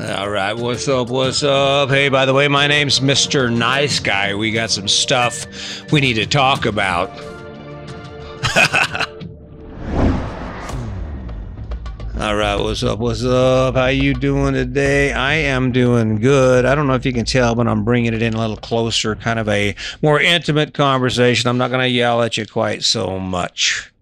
All right, what's up? What's up? Hey, by the way, my name's Mr. Nice Guy. We got some stuff we need to talk about. All right, what's up? What's up? How you doing today? I am doing good. I don't know if you can tell, but I'm bringing it in a little closer, kind of a more intimate conversation. I'm not going to yell at you quite so much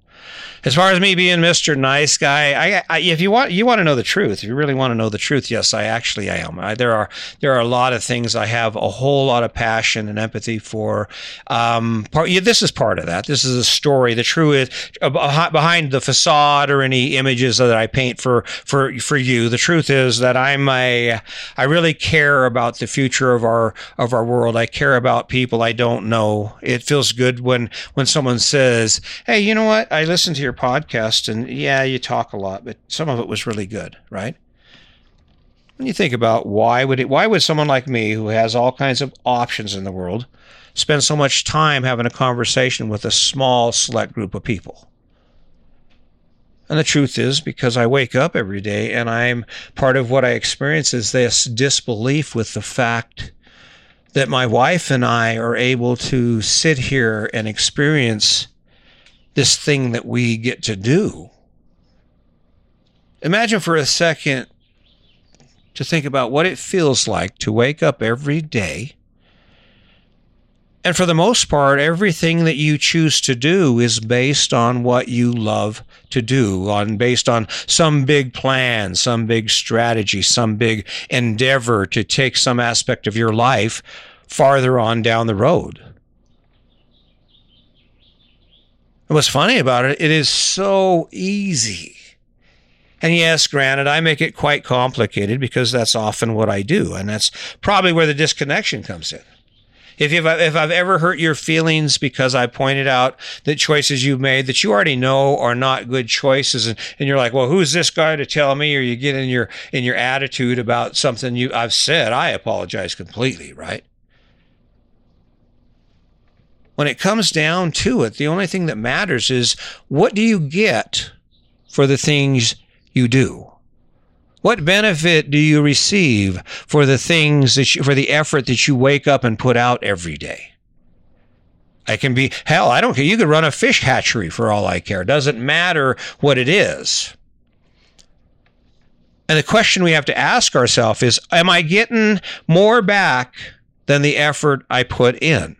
as far as me being Mr. Nice Guy, I, I, if you want you want to know the truth, if you really want to know the truth, yes, I actually am. I, there are there are a lot of things I have a whole lot of passion and empathy for. Um, part, yeah, this is part of that. This is a story. The truth uh, behind the facade or any images that I paint for for for you. The truth is that I'm a I really care about the future of our of our world. I care about people I don't know. It feels good when when someone says, "Hey, you know what? I listened to your your podcast, and yeah, you talk a lot, but some of it was really good, right? When you think about why would it, why would someone like me, who has all kinds of options in the world, spend so much time having a conversation with a small, select group of people? And the truth is, because I wake up every day and I'm part of what I experience is this disbelief with the fact that my wife and I are able to sit here and experience this thing that we get to do. Imagine for a second to think about what it feels like to wake up every day. And for the most part, everything that you choose to do is based on what you love to do, on based on some big plan, some big strategy, some big endeavor to take some aspect of your life farther on down the road. And what's funny about it, it is so easy. And yes, granted, I make it quite complicated because that's often what I do. And that's probably where the disconnection comes in. If, you've, if I've ever hurt your feelings because I pointed out that choices you've made that you already know are not good choices, and, and you're like, well, who's this guy to tell me? Or you get in your in your attitude about something you I've said, I apologize completely, right? When it comes down to it, the only thing that matters is what do you get for the things you do? What benefit do you receive for the things that you, for the effort that you wake up and put out every day? I can be, hell, I don't care. You could run a fish hatchery for all I care. It doesn't matter what it is. And the question we have to ask ourselves is, am I getting more back than the effort I put in?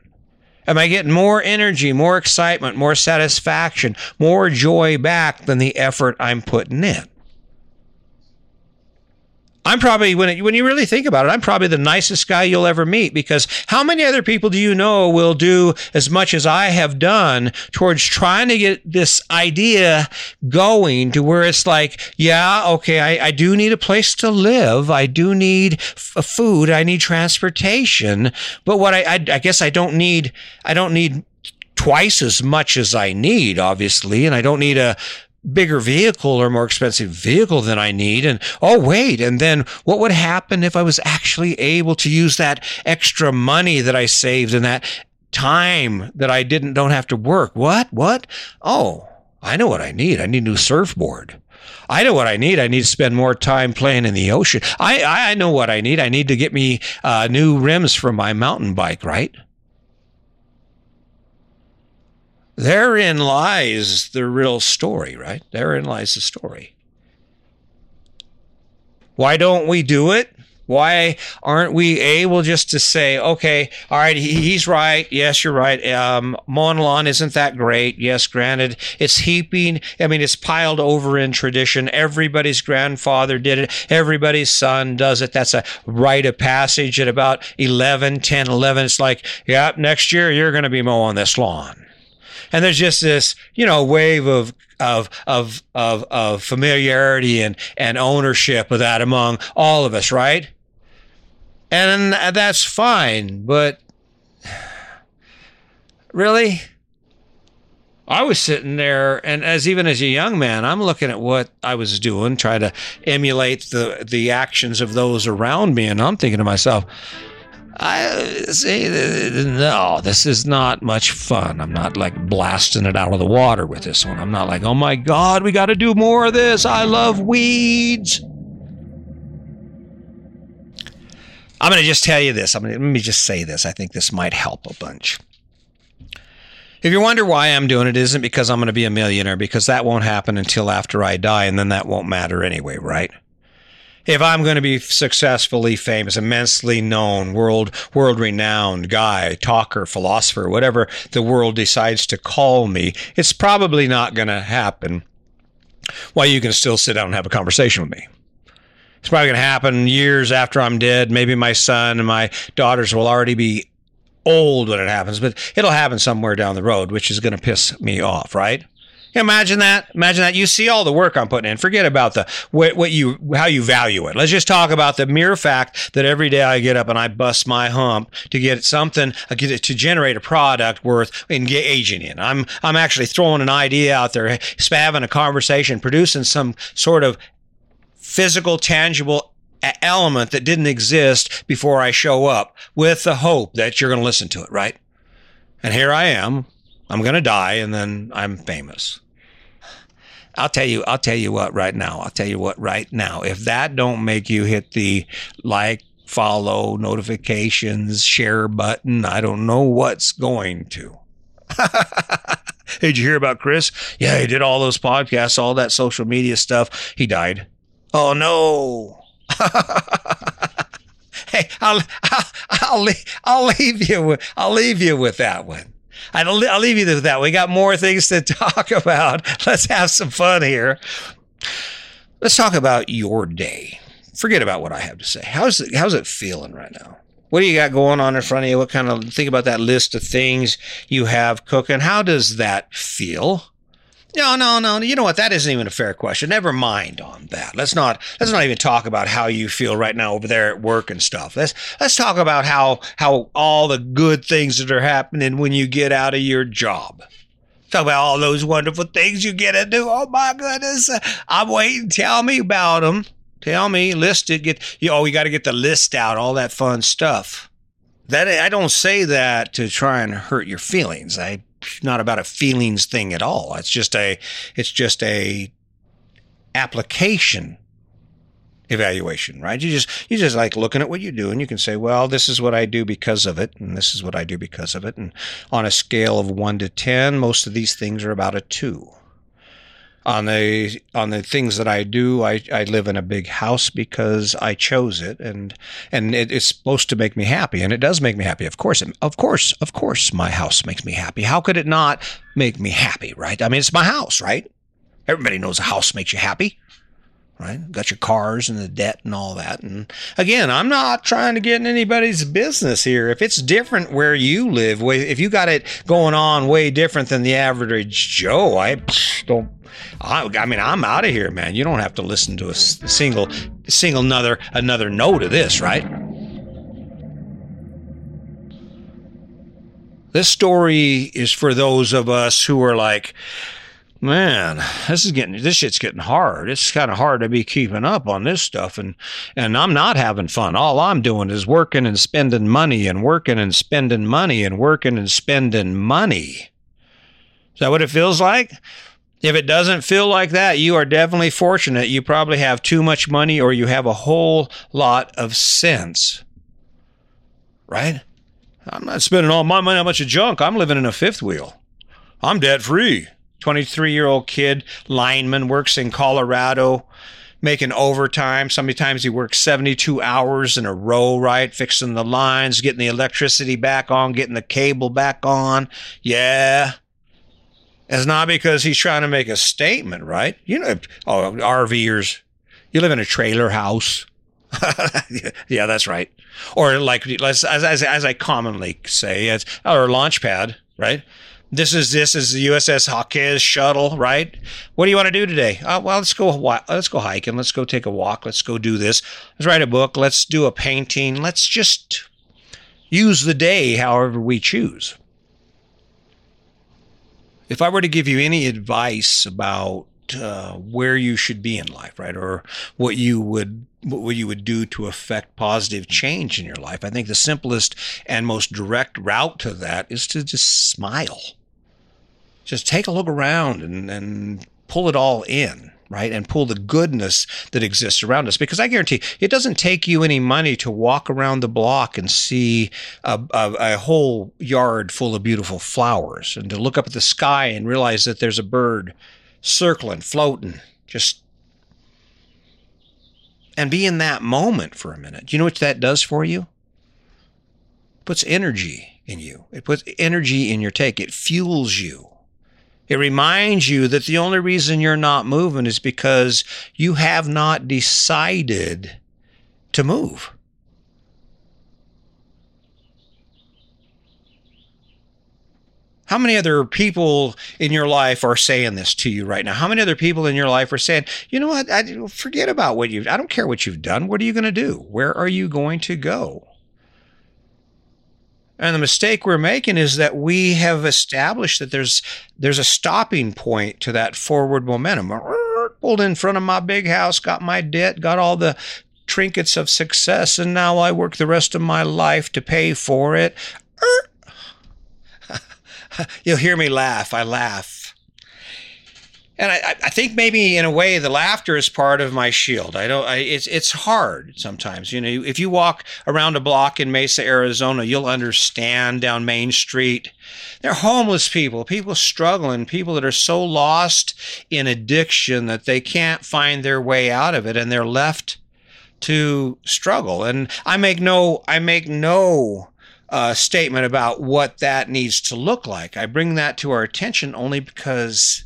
Am I getting more energy, more excitement, more satisfaction, more joy back than the effort I'm putting in? I'm probably when it, when you really think about it, I'm probably the nicest guy you'll ever meet because how many other people do you know will do as much as I have done towards trying to get this idea going to where it's like, yeah, okay, I, I do need a place to live, I do need f- food, I need transportation, but what I, I I guess I don't need I don't need twice as much as I need, obviously, and I don't need a bigger vehicle or more expensive vehicle than I need. And oh, wait. And then what would happen if I was actually able to use that extra money that I saved and that time that I didn't, don't have to work? What? What? Oh, I know what I need. I need a new surfboard. I know what I need. I need to spend more time playing in the ocean. I, I know what I need. I need to get me uh, new rims for my mountain bike, right? Therein lies the real story, right? Therein lies the story. Why don't we do it? Why aren't we able just to say, okay, all right, he's right. Yes, you're right. Um, mowing lawn isn't that great. Yes, granted, it's heaping. I mean, it's piled over in tradition. Everybody's grandfather did it. Everybody's son does it. That's a rite of passage at about 11, 10, 11. It's like, yep, next year you're going to be mowing this lawn and there's just this you know wave of of of of of familiarity and and ownership of that among all of us, right? And that's fine, but really. I was sitting there, and as even as a young man, I'm looking at what I was doing, trying to emulate the the actions of those around me, and I'm thinking to myself, I say, no, this is not much fun. I'm not like blasting it out of the water with this one. I'm not like, oh my God, we got to do more of this. I love weeds. I'm going to just tell you this. I'm to, let me just say this. I think this might help a bunch. If you wonder why I'm doing it, it isn't because I'm going to be a millionaire, because that won't happen until after I die, and then that won't matter anyway, right? If I'm going to be successfully famous, immensely known, world world renowned guy, talker, philosopher, whatever the world decides to call me, it's probably not going to happen. Why you can still sit down and have a conversation with me. It's probably going to happen years after I'm dead. Maybe my son and my daughters will already be old when it happens, but it'll happen somewhere down the road, which is going to piss me off, right? Imagine that. Imagine that. You see all the work I'm putting in. Forget about the what, what you how you value it. Let's just talk about the mere fact that every day I get up and I bust my hump to get something uh, to generate a product worth engaging in. I'm I'm actually throwing an idea out there, having a conversation, producing some sort of physical, tangible element that didn't exist before I show up with the hope that you're going to listen to it, right? And here I am. I'm going to die and then I'm famous. I'll tell you, I'll tell you what right now. I'll tell you what right now. If that don't make you hit the like, follow, notifications, share button, I don't know what's going to. hey, did you hear about Chris? Yeah, he did all those podcasts, all that social media stuff. He died. Oh no. hey, I'll, I'll, I'll, leave, I'll leave you with, I'll leave you with that one. I'll, I'll leave you with that. We got more things to talk about. Let's have some fun here. Let's talk about your day. Forget about what I have to say. How's it, how's it feeling right now? What do you got going on in front of you? What kind of think about that list of things you have cooking? How does that feel? No, no, no. You know what? That isn't even a fair question. Never mind on that. Let's not let's not even talk about how you feel right now over there at work and stuff. Let's let's talk about how how all the good things that are happening when you get out of your job. Talk about all those wonderful things you get to do. Oh my goodness. I'm waiting. Tell me about them. Tell me, list it. Get you. Oh, you got to get the list out. All that fun stuff. That I don't say that to try and hurt your feelings. I not about a feelings thing at all. It's just a it's just a application evaluation, right? You just you just like looking at what you do and you can say, well, this is what I do because of it, and this is what I do because of it. And on a scale of one to ten, most of these things are about a two on the on the things that I do, I, I live in a big house because I chose it, and and it, it's supposed to make me happy, and it does make me happy. Of course, of course, of course, my house makes me happy. How could it not make me happy? Right? I mean, it's my house, right? Everybody knows a house makes you happy right? Got your cars and the debt and all that. And again, I'm not trying to get in anybody's business here. If it's different where you live, if you got it going on way different than the average Joe, I don't. I, I mean, I'm out of here, man. You don't have to listen to a single, single another another note of this, right? This story is for those of us who are like, man, this is getting this shit's getting hard. It's kind of hard to be keeping up on this stuff, and and I'm not having fun. All I'm doing is working and spending money and working and spending money and working and spending money. Is that what it feels like? If it doesn't feel like that, you are definitely fortunate. You probably have too much money or you have a whole lot of sense. Right? I'm not spending all my money on a bunch of junk. I'm living in a fifth wheel. I'm debt free. 23 year old kid, lineman, works in Colorado, making overtime. Sometimes he works 72 hours in a row, right? Fixing the lines, getting the electricity back on, getting the cable back on. Yeah. It's not because he's trying to make a statement, right? You know, oh, RVers, you live in a trailer house. yeah, that's right. Or like, as, as, as I commonly say, it's, or a launch pad, right? This is this is the USS Hawkeye shuttle, right? What do you want to do today? Uh, well, let's go. Let's go hiking. Let's go take a walk. Let's go do this. Let's write a book. Let's do a painting. Let's just use the day however we choose. If I were to give you any advice about uh, where you should be in life, right, or what you would what you would do to affect positive change in your life, I think the simplest and most direct route to that is to just smile just take a look around and, and pull it all in. Right? And pull the goodness that exists around us. Because I guarantee it doesn't take you any money to walk around the block and see a, a, a, whole yard full of beautiful flowers and to look up at the sky and realize that there's a bird circling, floating, just. And be in that moment for a minute. Do you know what that does for you? It puts energy in you. It puts energy in your take. It fuels you. It reminds you that the only reason you're not moving is because you have not decided to move. How many other people in your life are saying this to you right now? How many other people in your life are saying, you know what, I, forget about what you've, I don't care what you've done. What are you going to do? Where are you going to go? And the mistake we're making is that we have established that there's there's a stopping point to that forward momentum. Pulled in front of my big house, got my debt, got all the trinkets of success, and now I work the rest of my life to pay for it. You'll hear me laugh. I laugh and I, I, think maybe in a way the laughter is part of my shield. I don't. I, it's it's hard sometimes. You know, if you walk around a block in Mesa, Arizona, you'll understand down Main Street. They're homeless people, people struggling, people that are so lost in addiction that they can't find their way out of it, and they're left to struggle. And I make no. I make no. Uh, statement about what that needs to look like. I bring that to our attention only because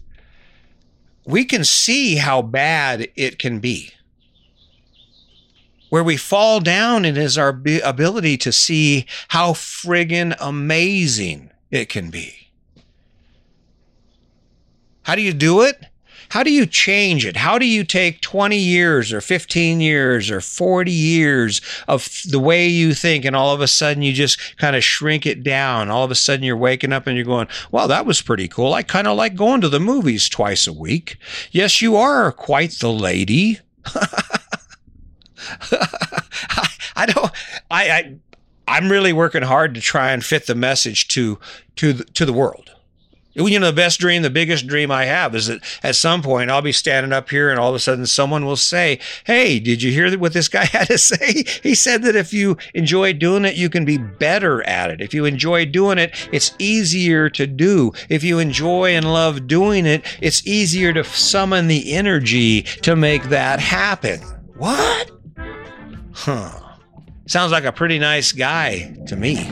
we can see how bad it can be. Where we fall down it is our ability to see how friggin' amazing it can be. How do you do it? How do you change it? How do you take 20 years or 15 years or 40 years of the way you think and all of a sudden you just kind of shrink it down? All of a sudden you're waking up and you're going, well, that was pretty cool. I kind of like going to the movies twice a week. Yes, you are quite the lady. I, I don't, I, I, I'm really working hard to try and fit the message to, to, the, to the world you know, the best dream, the biggest dream I have is that at some point I'll be standing up here and all of a sudden someone will say, Hey, did you hear what this guy had to say? He said that if you enjoy doing it, you can be better at it. If you enjoy doing it, it's easier to do. If you enjoy and love doing it, it's easier to summon the energy to make that happen. What? Huh. Sounds like a pretty nice guy to me.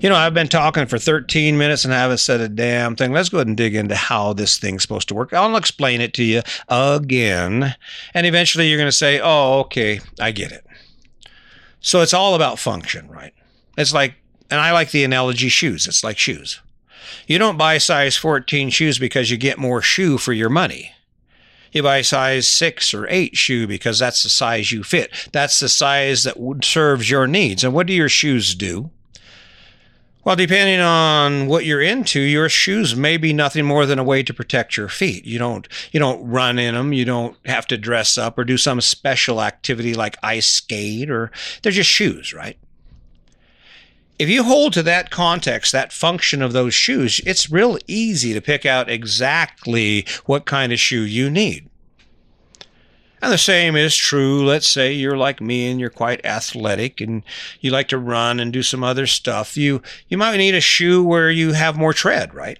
You know, I've been talking for 13 minutes and I haven't said a damn thing. Let's go ahead and dig into how this thing's supposed to work. I'll explain it to you again. And eventually you're going to say, oh, okay, I get it. So it's all about function, right? It's like, and I like the analogy shoes. It's like shoes. You don't buy size 14 shoes because you get more shoe for your money. You buy size six or eight shoe because that's the size you fit. That's the size that serves your needs. And what do your shoes do? Well, depending on what you're into, your shoes may be nothing more than a way to protect your feet. You don't you don't run in them. You don't have to dress up or do some special activity like ice skate or they're just shoes, right? If you hold to that context, that function of those shoes, it's real easy to pick out exactly what kind of shoe you need. And the same is true. Let's say you're like me and you're quite athletic and you like to run and do some other stuff. You, you might need a shoe where you have more tread, right?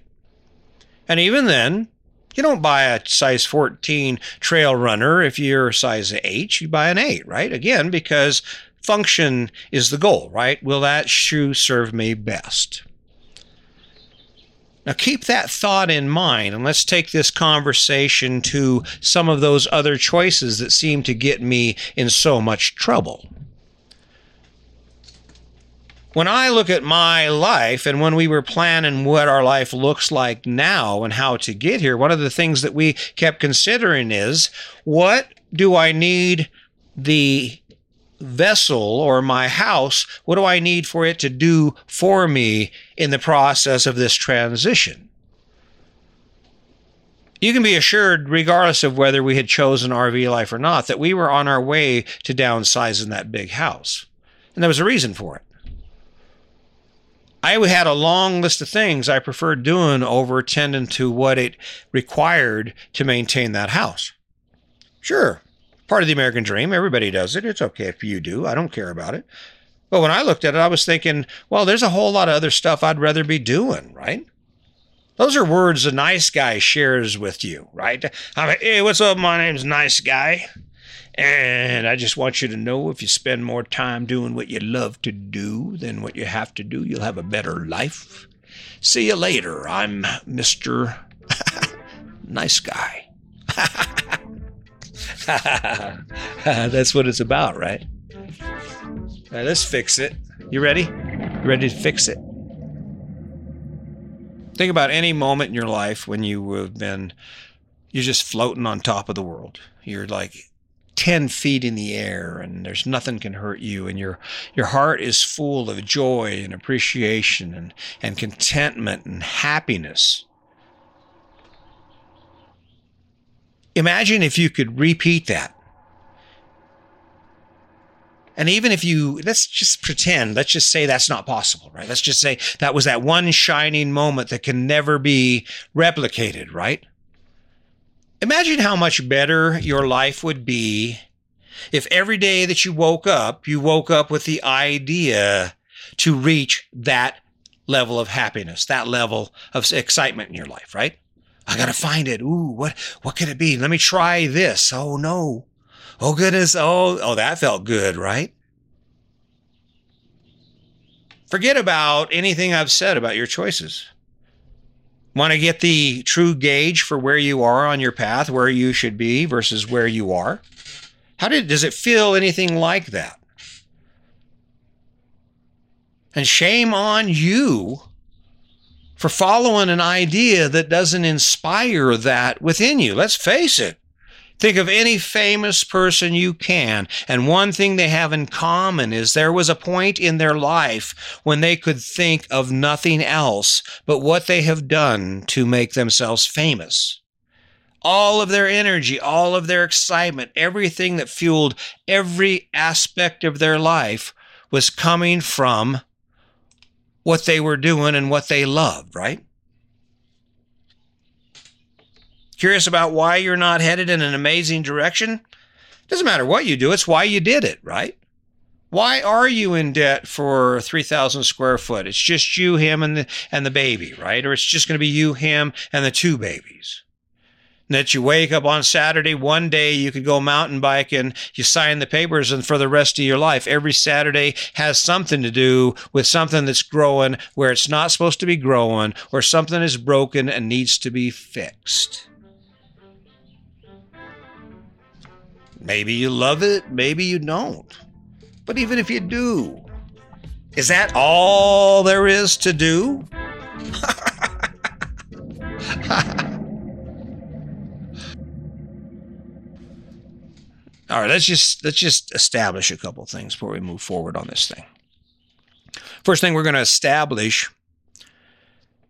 And even then, you don't buy a size 14 trail runner if you're a size 8. You buy an 8, right? Again, because function is the goal, right? Will that shoe serve me best? Now, keep that thought in mind, and let's take this conversation to some of those other choices that seem to get me in so much trouble. When I look at my life and when we were planning what our life looks like now and how to get here, one of the things that we kept considering is what do I need the vessel or my house, what do I need for it to do for me in the process of this transition? You can be assured, regardless of whether we had chosen RV life or not, that we were on our way to downsizing that big house. And there was a reason for it. I had a long list of things I preferred doing over tending to what it required to maintain that house. Sure, part of the American dream. Everybody does it. It's okay if you do. I don't care about it. But when I looked at it, I was thinking, well, there's a whole lot of other stuff I'd rather be doing, right? Those are words a nice guy shares with you, right? I'm like, hey, what's up? My name's Nice Guy. And I just want you to know if you spend more time doing what you love to do than what you have to do, you'll have a better life. See you later. I'm Mr. nice Guy. That's what it's about, right? Let's fix it. You ready? You ready to fix it? Think about any moment in your life when you have been, you're just floating on top of the world. You're like 10 feet in the air and there's nothing can hurt you and your your heart is full of joy and appreciation and, and contentment and happiness imagine if you could repeat that. And even if you let's just pretend let's just say that's not possible right? Let's just say that was that one shining moment that can never be replicated right? Imagine how much better your life would be if every day that you woke up, you woke up with the idea to reach that level of happiness, that level of excitement in your life, right? I gotta find it. Ooh, what, what could it be? Let me try this. Oh no. Oh goodness. Oh, oh, that felt good, right? Forget about anything I've said about your choices. Want to get the true gauge for where you are on your path, where you should be versus where you are? How did does it feel anything like that? And shame on you for following an idea that doesn't inspire that within you. Let's face it. Think of any famous person you can. And one thing they have in common is there was a point in their life when they could think of nothing else but what they have done to make themselves famous. All of their energy, all of their excitement, everything that fueled every aspect of their life was coming from what they were doing and what they loved, right? Curious about why you're not headed in an amazing direction? Doesn't matter what you do, it's why you did it, right? Why are you in debt for 3,000 square foot? It's just you, him, and the, and the baby, right? Or it's just going to be you, him, and the two babies. That you wake up on Saturday, one day you could go mountain bike and you sign the papers, and for the rest of your life, every Saturday has something to do with something that's growing where it's not supposed to be growing, or something is broken and needs to be fixed. Maybe you love it, maybe you don't. But even if you do, is that all there is to do? all right, let's just let's just establish a couple things before we move forward on this thing. First thing we're going to establish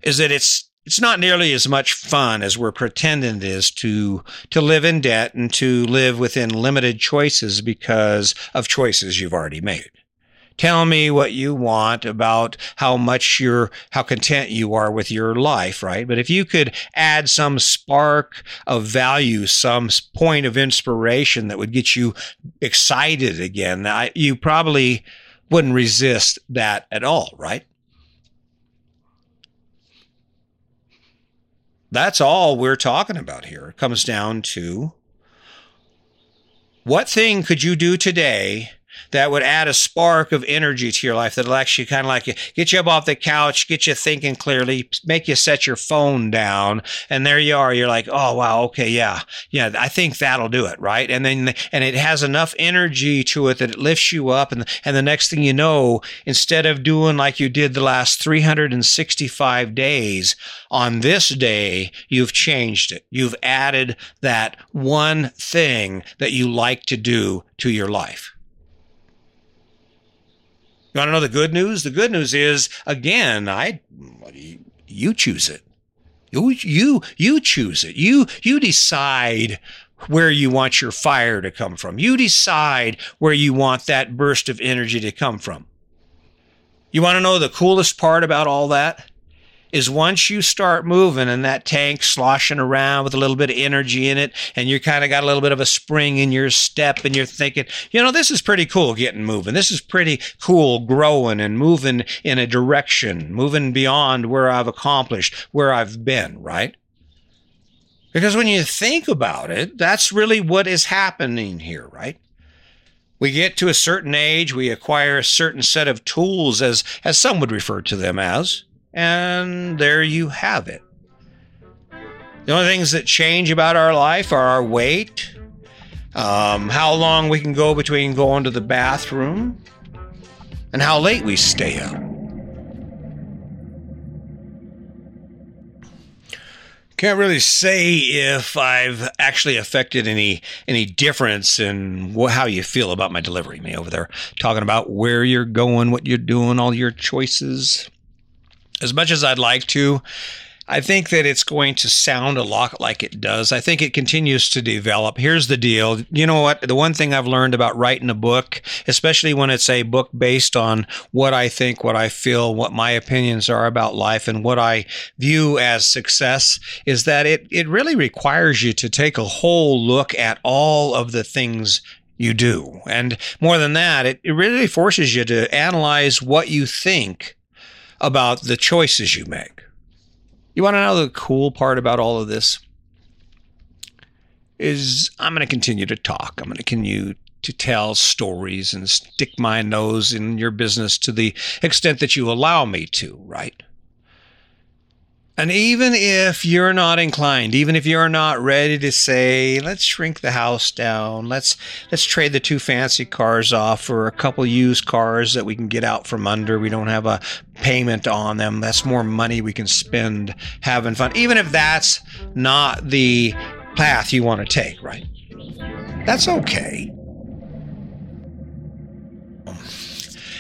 is that it's it's not nearly as much fun as we're pretending it is to to live in debt and to live within limited choices because of choices you've already made. Tell me what you want about how much you're, how content you are with your life, right? But if you could add some spark of value, some point of inspiration that would get you excited again, I, you probably wouldn't resist that at all, right? That's all we're talking about here. It comes down to what thing could you do today that would add a spark of energy to your life that'll actually kind of like get you up off the couch, get you thinking clearly, make you set your phone down. And there you are. You're like, oh, wow. Okay. Yeah. Yeah. I think that'll do it. Right. And then, and it has enough energy to it that it lifts you up. And, and the next thing you know, instead of doing like you did the last 365 days on this day, you've changed it. You've added that one thing that you like to do to your life. You want to know the good news? The good news is, again, I, you choose it. You, you, you choose it. You, you decide where you want your fire to come from. You decide where you want that burst of energy to come from. You want to know the coolest part about all that? Is once you start moving and that tank sloshing around with a little bit of energy in it, and you kind of got a little bit of a spring in your step, and you're thinking, you know, this is pretty cool getting moving. This is pretty cool growing and moving in a direction, moving beyond where I've accomplished, where I've been, right? Because when you think about it, that's really what is happening here, right? We get to a certain age, we acquire a certain set of tools, as, as some would refer to them as, and there you have it. The only things that change about our life are our weight, um, how long we can go between going to the bathroom, and how late we stay up. Can't really say if I've actually affected any any difference in wh- how you feel about my delivery. Me over there talking about where you're going, what you're doing, all your choices. As much as I'd like to, I think that it's going to sound a lot like it does. I think it continues to develop. Here's the deal. You know what? The one thing I've learned about writing a book, especially when it's a book based on what I think, what I feel, what my opinions are about life, and what I view as success, is that it, it really requires you to take a whole look at all of the things you do. And more than that, it, it really forces you to analyze what you think about the choices you make. You want to know the cool part about all of this? Is I'm going to continue to talk. I'm going to continue to tell stories and stick my nose in your business to the extent that you allow me to, right? And even if you're not inclined, even if you're not ready to say, let's shrink the house down, let's let's trade the two fancy cars off for a couple used cars that we can get out from under. We don't have a payment on them. That's more money we can spend having fun. Even if that's not the path you want to take, right? That's okay.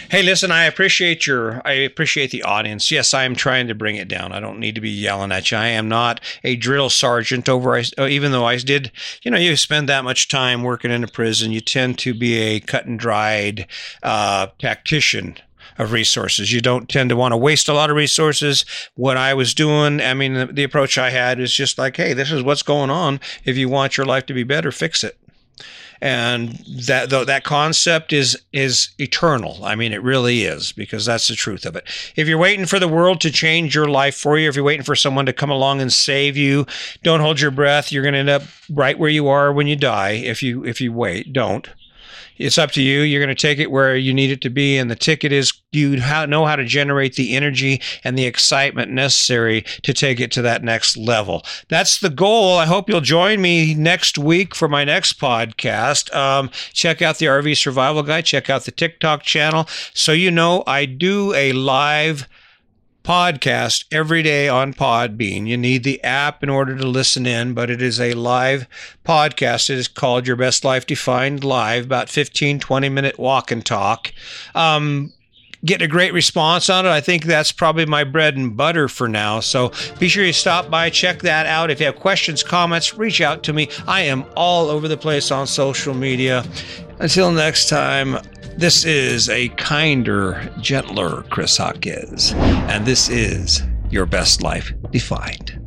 Hey, listen, I appreciate your, I appreciate the audience. Yes, I am trying to bring it down. I don't need to be yelling at you. I am not a drill sergeant over, uh, even though I did, you know, you spend that much time working in a prison, you tend to be a cut and dried uh, tactician of resources. You don't tend to want to waste a lot of resources. What I was doing, I mean, the, the, approach I had is just like, hey, this is what's going on. If you want your life to be better, fix it and that that concept is is eternal. I mean, it really is because that's the truth of it. If you're waiting for the world to change your life for you, if you're waiting for someone to come along and save you, don't hold your breath. You're going to end up right where you are when you die. If you if you wait, don't it's up to you. You're going to take it where you need it to be. And the ticket is you know how to generate the energy and the excitement necessary to take it to that next level. That's the goal. I hope you'll join me next week for my next podcast. Um, check out the RV Survival Guide. Check out the TikTok channel. So you know I do a live podcast every day on Podbean. You need the app in order to listen in, but it is a live podcast. It is called Your Best Life Defined Live, about 15, 20 minute walk and talk. Um, getting a great response on it. I think that's probably my bread and butter for now. So be sure you stop by, check that out. If you have questions, comments, reach out to me. I am all over the place on social media. Until next time, this is a kinder, gentler Chris Hawkes, and this is Your Best Life Defined.